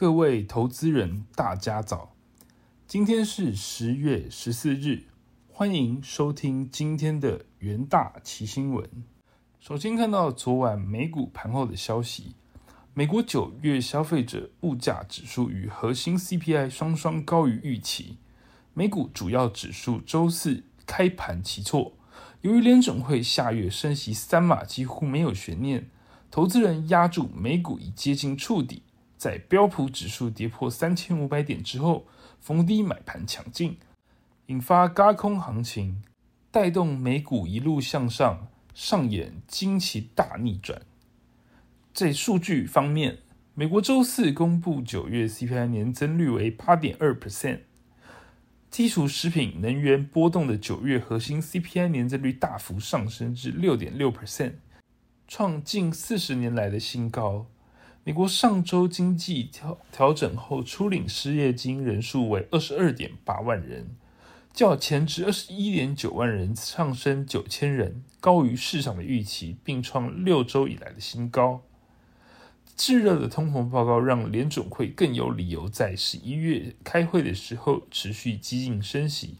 各位投资人，大家早！今天是十月十四日，欢迎收听今天的元大奇新闻。首先看到昨晚美股盘后的消息，美国九月消费者物价指数与核心 CPI 双双高于预期，美股主要指数周四开盘齐挫。由于联准会下月升息三码几乎没有悬念，投资人压住美股已接近触底。在标普指数跌破三千五百点之后，逢低买盘抢进，引发高空行情，带动美股一路向上，上演惊奇大逆转。在数据方面，美国周四公布九月 CPI 年增率为八点二 percent，基础食品、能源波动的九月核心 CPI 年增率大幅上升至六点六 percent，创近四十年来的新高。美国上周经济调调整后，初领失业金人数为二十二点八万人，较前值二十一点九万人上升九千人，高于市场的预期，并创六周以来的新高。炙热的通膨报告让联准会更有理由在十一月开会的时候持续激进升息。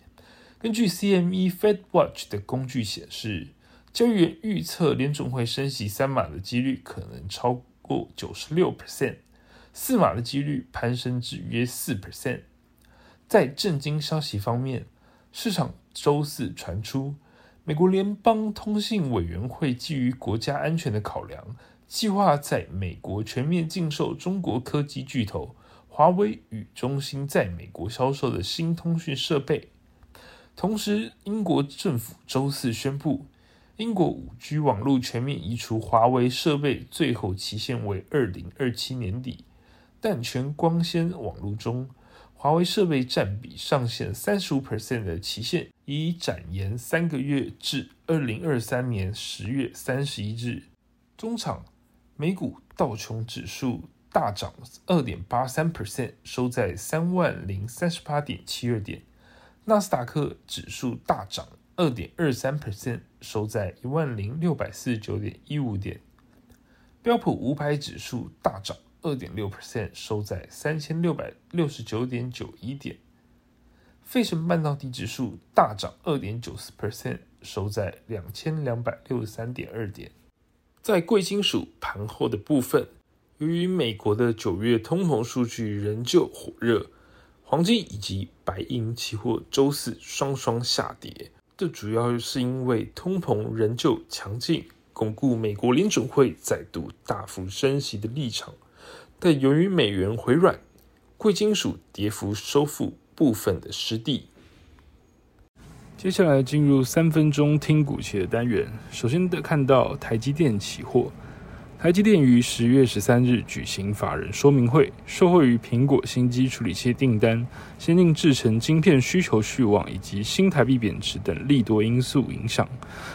根据 CME Fed Watch 的工具显示，交易员预测联准会升息三码的几率可能超。过九十六 percent，四码的几率攀升至约四 percent。在震惊消息方面，市场周四传出，美国联邦通信委员会基于国家安全的考量，计划在美国全面禁售中国科技巨头华为与中兴在美国销售的新通讯设备。同时，英国政府周四宣布。英国五 G 网络全面移除华为设备，最后期限为二零二七年底。但全光纤网络中，华为设备占比上限三十五 percent 的期限已展延三个月至二零二三年十月三十一日。中场，美股道琼指数大涨二点八三 percent，收在三万零三十八点七二点。纳斯达克指数大涨。二点二三 percent 收在一万零六百四十九点一五点，标普五百指数大涨二点六 percent 收在三千六百六十九点九一点，费城半导体指数大涨二点九四 percent 收在两千两百六十三点二点。在贵金属盘后的部分，由于美国的九月通膨数据仍旧火热，黄金以及白银期货周四双双下跌。这主要是因为通膨仍旧强劲，巩固美国联准会再度大幅升息的立场。但由于美元回软，贵金属跌幅收复部分的失地。接下来进入三分钟听股期的单元，首先的看到台积电期货。台积电于十月十三日举行法人说明会，受惠于苹果新机处理器订单、先进制程晶片需求续旺以及新台币贬值等利多因素影响，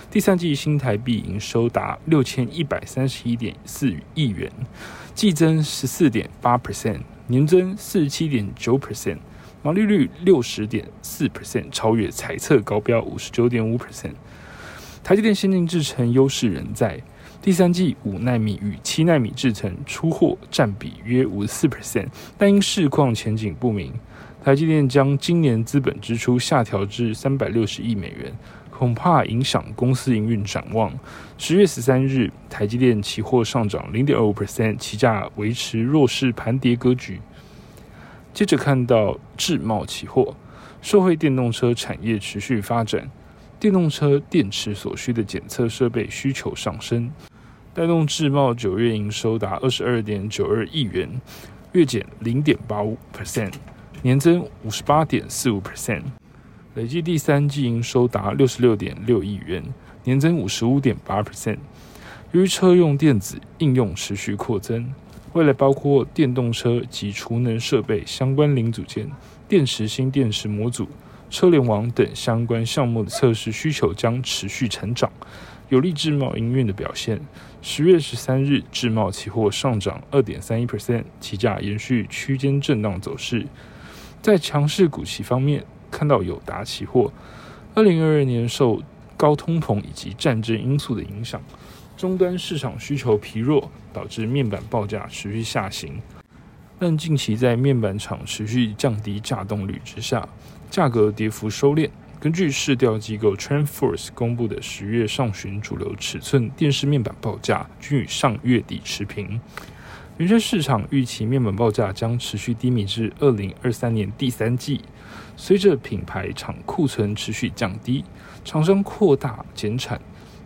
第三季新台币营收达六千一百三十一点四亿元，季增十四点八 percent，年增四十七点九 percent，毛利率六十点四 percent，超越财测高标五十九点五 percent。台积电先进制程优势仍在。第三季五纳米与七纳米制程出货占比约五十四 percent，但因市况前景不明，台积电将今年资本支出下调至三百六十亿美元，恐怕影响公司营运展望。十月十三日，台积电期货上涨零点二五 percent，期价维持弱势盘跌格局。接着看到智茂期货，社会电动车产业持续发展，电动车电池所需的检测设备需求上升。带动智茂九月营收达二十二点九二亿元，月减零点八五 percent，年增五十八点四五 percent，累计第三季营收达六十六点六亿元，年增五十五点八 percent。由于车用电子应用持续扩增，未来包括电动车及储能设备相关零组件、电池新电池模组、车联网等相关项目的测试需求将持续成长。有利智贸营运的表现。十月十三日，智贸期货上涨二点三一 percent，期价延续区间震荡走势。在强势股期方面，看到友达期货，二零二二年受高通膨以及战争因素的影响，终端市场需求疲弱，导致面板报价持续下行。但近期在面板厂持续降低价动率之下，价格跌幅收敛。根据市调机构 TrendForce 公布的十月上旬主流尺寸电视面板报价均与上月底持平。原先市场预期面板报价将持续低迷至二零二三年第三季。随着品牌厂库存持续降低，厂商扩大减产，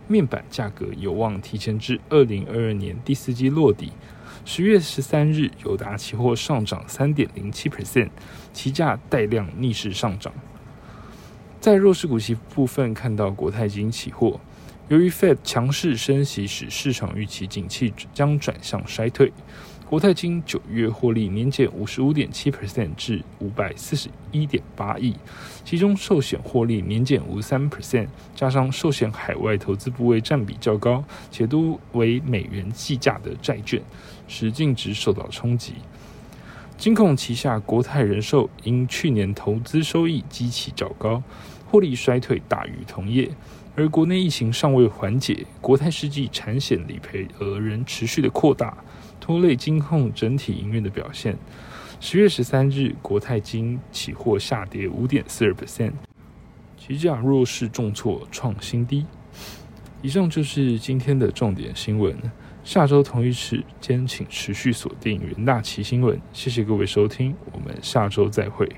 面板价格有望提前至二零二二年第四季落底。十月十三日，友达期货上涨三点零七 percent，期价带量逆势上涨。在弱势股息部分，看到国泰金期货，由于 Fed 强势升息，使市场预期景气将转向衰退。国泰金九月获利年减五十五点七 percent 至五百四十一点八亿，其中寿险获利年减五三 percent，加上寿险海外投资部位占比较高，且都为美元计价的债券，使净值受到冲击。金控旗下国泰人寿因去年投资收益基期较高，获利衰退大于同业，而国内疫情尚未缓解，国泰世纪产险理赔额仍持续的扩大。拖累金控整体营运的表现。十月十三日，国泰金期货下跌五点四二 percent，期价弱势重挫创新低。以上就是今天的重点新闻。下周同一时间，请持续锁定元大旗新闻。谢谢各位收听，我们下周再会。